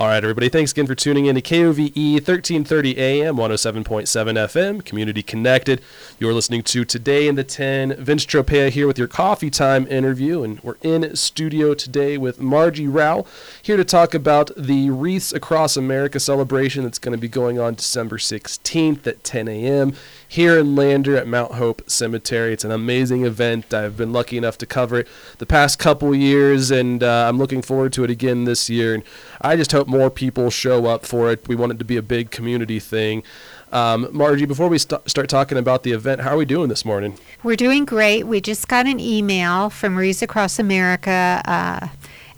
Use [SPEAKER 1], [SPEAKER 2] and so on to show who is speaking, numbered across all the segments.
[SPEAKER 1] All right, everybody. Thanks again for tuning in to KOVE 1330 AM, 107.7 FM, Community Connected. You're listening to Today in the 10. Vince Tropea here with your coffee time interview, and we're in studio today with Margie Rowel here to talk about the Wreaths Across America celebration that's going to be going on December 16th at 10 a.m. here in Lander at Mount Hope Cemetery. It's an amazing event. I've been lucky enough to cover it the past couple years, and uh, I'm looking forward to it again this year. And I just hope more people show up for it. We want it to be a big community thing. Um, Margie, before we st- start talking about the event, how are we doing this morning?
[SPEAKER 2] We're doing great. We just got an email from Wreaths Across America, uh,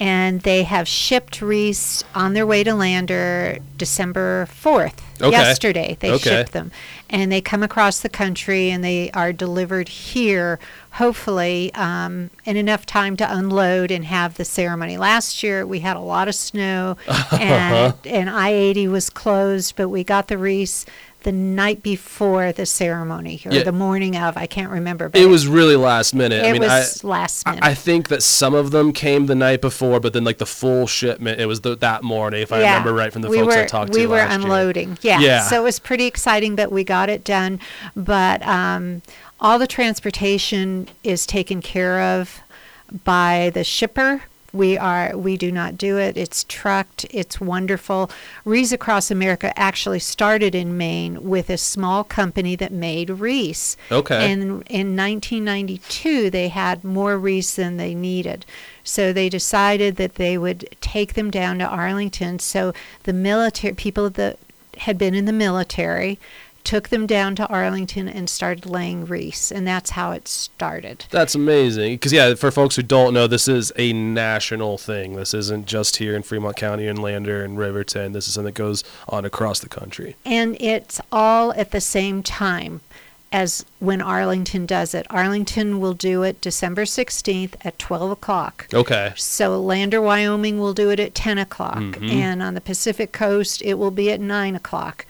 [SPEAKER 2] and they have shipped wreaths on their way to Lander December 4th.
[SPEAKER 1] Okay.
[SPEAKER 2] Yesterday, they
[SPEAKER 1] Okay.
[SPEAKER 2] shipped them. And they come across the country and they are delivered here, hopefully, um, in enough time to unload and have the ceremony. Last year, we had a lot of snow, and, and I 80 was closed, but we got the wreaths the night before the ceremony, or
[SPEAKER 1] Yeah.
[SPEAKER 2] the morning of. I can't remember. But
[SPEAKER 1] It was really last minute.
[SPEAKER 2] it
[SPEAKER 1] I mean,
[SPEAKER 2] was
[SPEAKER 1] I,
[SPEAKER 2] last minute.
[SPEAKER 1] I think that some of them came the night before, but then like the full shipment, it was the, that morning, if I remember right from the
[SPEAKER 2] we
[SPEAKER 1] folks
[SPEAKER 2] were,
[SPEAKER 1] I talked to. we were
[SPEAKER 2] unloading. Yeah.
[SPEAKER 1] Yeah.
[SPEAKER 2] So it was pretty exciting, but we got it done. But um, all the transportation is taken care of by the shipper. We are we do not do it. It's trucked. It's wonderful. Wreaths Across America actually started in Maine with a small company that made wreaths.
[SPEAKER 1] Okay.
[SPEAKER 2] And in 1992, they had more Reese than they needed. So they decided that they would take them down to Arlington. So the military people that had been in the military took them down to Arlington and started laying wreaths, and that's how it started.
[SPEAKER 1] That's amazing. Because, yeah, for folks who don't know, this is a national thing. This isn't just here in Fremont County and Lander and Riverton. This is something that goes on across the country.
[SPEAKER 2] And it's all at the same time as when Arlington does it. Arlington will do it December 16th at 12 o'clock.
[SPEAKER 1] Okay.
[SPEAKER 2] So Lander, Wyoming will do it at 10 o'clock.
[SPEAKER 1] Mhm.
[SPEAKER 2] And on the Pacific coast, it will be at 9 o'clock.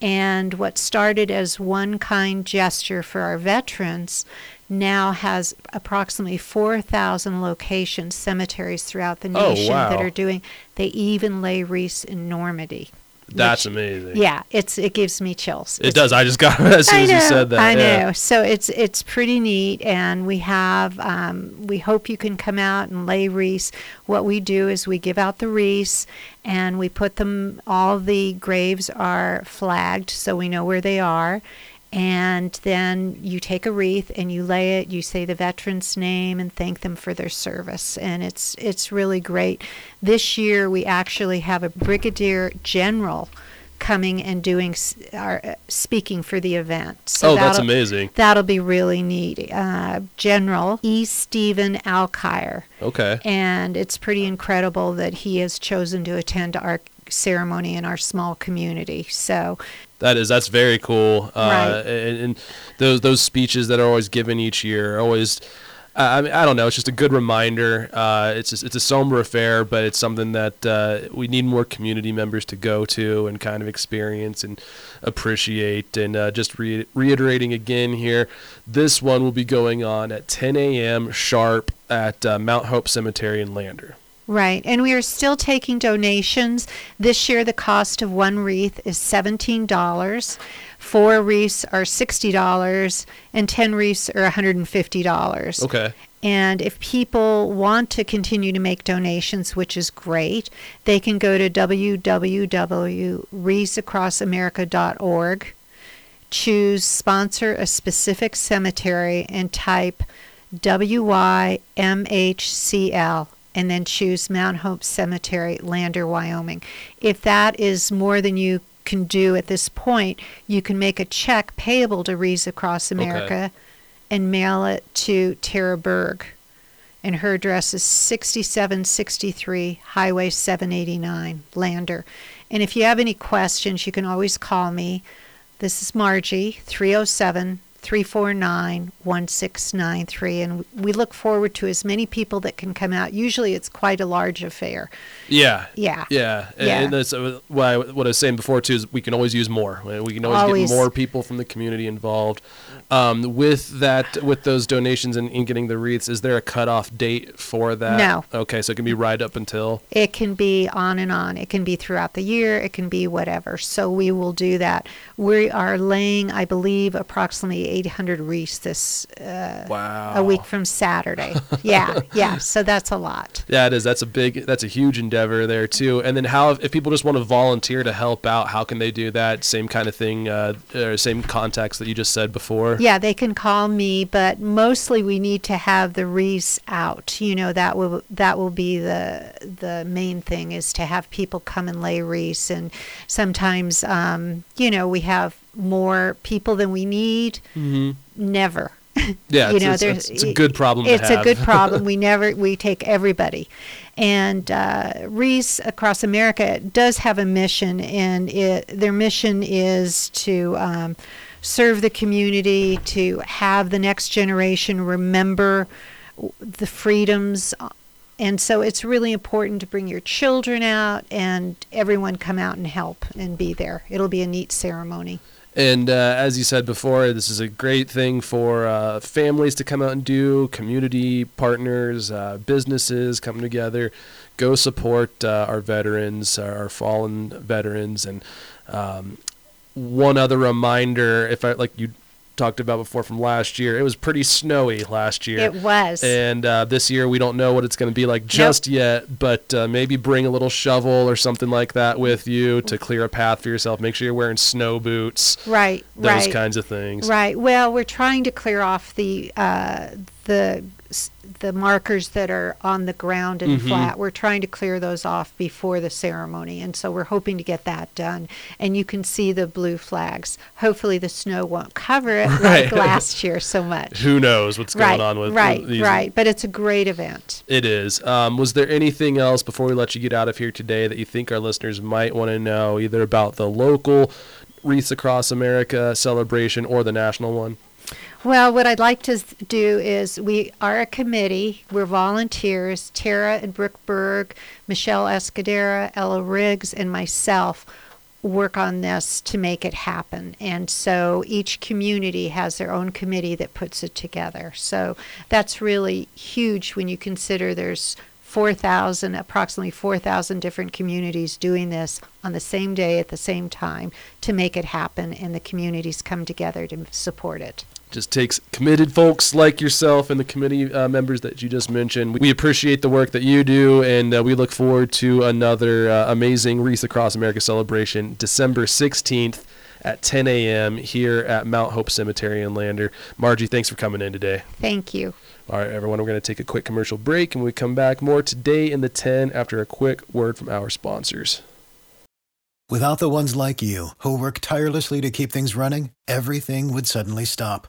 [SPEAKER 2] And what started as one kind gesture for our veterans now has approximately 4,000 locations, cemeteries throughout the
[SPEAKER 1] Oh,
[SPEAKER 2] nation that are doing. They even lay wreaths in Normandy.
[SPEAKER 1] That's
[SPEAKER 2] which-
[SPEAKER 1] amazing.
[SPEAKER 2] Yeah, it's it gives me chills.
[SPEAKER 1] It
[SPEAKER 2] It's
[SPEAKER 1] does. I just got as soon
[SPEAKER 2] I
[SPEAKER 1] as you said that.
[SPEAKER 2] I
[SPEAKER 1] yeah.
[SPEAKER 2] know. So it's it's pretty neat, and we have. Um, we hope you can come out and lay wreaths. What we do is we give out the wreaths, and we put them. All the graves are flagged, so we know where they are. And then you take a wreath and you lay it. You say the veteran's name and thank them for their service, and it's it's really great. This year we actually have a brigadier general coming and doing our uh, speaking for the event. So
[SPEAKER 1] oh, that's amazing.
[SPEAKER 2] That'll be really neat. Uh, General E. Steven Alkire,
[SPEAKER 1] Okay.
[SPEAKER 2] and it's pretty incredible that he has chosen to attend our ceremony in our small community. So
[SPEAKER 1] That is that's very cool. Uh,
[SPEAKER 2] Right.
[SPEAKER 1] and, and those those speeches that are always given each year are always. I mean, I don't know. It's just a good reminder. Uh, it's just, it's a somber affair, but it's something that uh, we need more community members to go to and kind of experience and appreciate. And uh, just re- reiterating again here, this one will be going on at 10 a.m. sharp at uh, Mount Hope Cemetery in Lander.
[SPEAKER 2] Right, and we are still taking donations. This year, the cost of one wreath is seventeen dollars. Four wreaths are sixty dollars, and ten wreaths are one hundred and fifty dollars.
[SPEAKER 1] Okay.
[SPEAKER 2] And if people want to continue to make donations, which is great, they can go to www.wreathsacrossamerica.org, choose sponsor a specific cemetery, and type WYMHCL, and then choose Mount Hope Cemetery, Lander, Wyoming. If that is more than you can do at this point, you can make a check payable to Wreaths Across America and mail it to Tara Berg. And her address is 6763 Highway 789, Lander. And if you have any questions, you can always call me. This is Margie, 307 349 1693. And we look forward to as many people that can come out. Usually it's quite a large affair.
[SPEAKER 1] Yeah.
[SPEAKER 2] Yeah.
[SPEAKER 1] Yeah. And,
[SPEAKER 2] Yeah.
[SPEAKER 1] and that's what I, what I was saying before, too, is we can always use more. We can always,
[SPEAKER 2] Always.
[SPEAKER 1] get more people from the community involved. Um, with that, with those donations and in getting the wreaths, is there a cutoff date for that?
[SPEAKER 2] No.
[SPEAKER 1] Okay, so it can be right up until.
[SPEAKER 2] It can be on and on. It can be throughout the year. It can be whatever. So we will do that. We are laying, I believe, approximately 800 wreaths this uh,
[SPEAKER 1] Wow.
[SPEAKER 2] a week from Saturday. yeah, yeah. So that's a lot.
[SPEAKER 1] Yeah, it is. That's a big, that's a huge endeavor there too. And then how, if people just want to volunteer to help out, how can they do that? Same kind of thing, uh, or same contacts that you just said before.
[SPEAKER 2] Yeah, they can call me, but mostly we need to have the wreaths out. You know, that will that will be the the main thing is to have people come and lay wreaths. And sometimes, um, you know, we have more people than we need.
[SPEAKER 1] Mm-hmm.
[SPEAKER 2] Never.
[SPEAKER 1] Yeah,
[SPEAKER 2] you
[SPEAKER 1] it's,
[SPEAKER 2] know,
[SPEAKER 1] it's,
[SPEAKER 2] there's
[SPEAKER 1] it's a good problem.
[SPEAKER 2] It's a good problem. We never we take everybody, and uh, Wreaths Across America does have a mission, and it, their mission is to um, serve the community, to have the next generation remember the freedoms. And so it's really important to bring your children out and everyone come out and help and be there. It'll be a neat ceremony.
[SPEAKER 1] And uh, as you said before, this is a great thing for uh, families to come out and do, community partners, uh, businesses come together, go support uh, our veterans, our fallen veterans. And um, one other reminder, if I like you talked about before from last year, it was pretty snowy last year.
[SPEAKER 2] It was.
[SPEAKER 1] And uh, this year, we don't know what it's going to be like just yet, but uh, maybe bring a little shovel or something like that with you to clear a path for yourself. Make sure you're wearing snow boots,
[SPEAKER 2] right,
[SPEAKER 1] those
[SPEAKER 2] right.
[SPEAKER 1] kinds of things.
[SPEAKER 2] Right. Well, we're trying to clear off the uh, the s- the markers that are on the ground and
[SPEAKER 1] Mhm.
[SPEAKER 2] flat. We're trying to clear those off before the ceremony, and so we're hoping to get that done. And you can see the blue flags. Hopefully, the snow won't cover it
[SPEAKER 1] Right.
[SPEAKER 2] like last year so much.
[SPEAKER 1] Who knows what's
[SPEAKER 2] right.
[SPEAKER 1] going on with
[SPEAKER 2] right.
[SPEAKER 1] with these?
[SPEAKER 2] right. But it's a great event.
[SPEAKER 1] It is. Um, was there anything else before we let you get out of here today that you think our listeners might want to know, either about the local Wreaths Across America celebration or the national one?
[SPEAKER 2] Well, what I'd like to do is we are a committee. We're volunteers. Tara and Brooke Berg, Michelle Escudera, Ella Riggs, and myself work on this to make it happen. And so each community has their own committee that puts it together. So that's really huge when you consider there's 4,000, approximately 4,000 different communities doing this on the same day at the same time to make it happen, and the communities come together to support it.
[SPEAKER 1] Just takes committed folks like yourself and the committee uh, members that you just mentioned. We appreciate the work that you do, and uh, we look forward to another uh, amazing Wreath Across America celebration December 16th at 10 a.m. here at Mount Hope Cemetery in Lander. Margie, thanks for coming in today.
[SPEAKER 2] Thank you.
[SPEAKER 1] All right, everyone, we're going to take a quick commercial break, and we come back more today in the 10 after a quick word from our sponsors.
[SPEAKER 3] Without the ones like you, who work tirelessly to keep things running, everything would suddenly stop.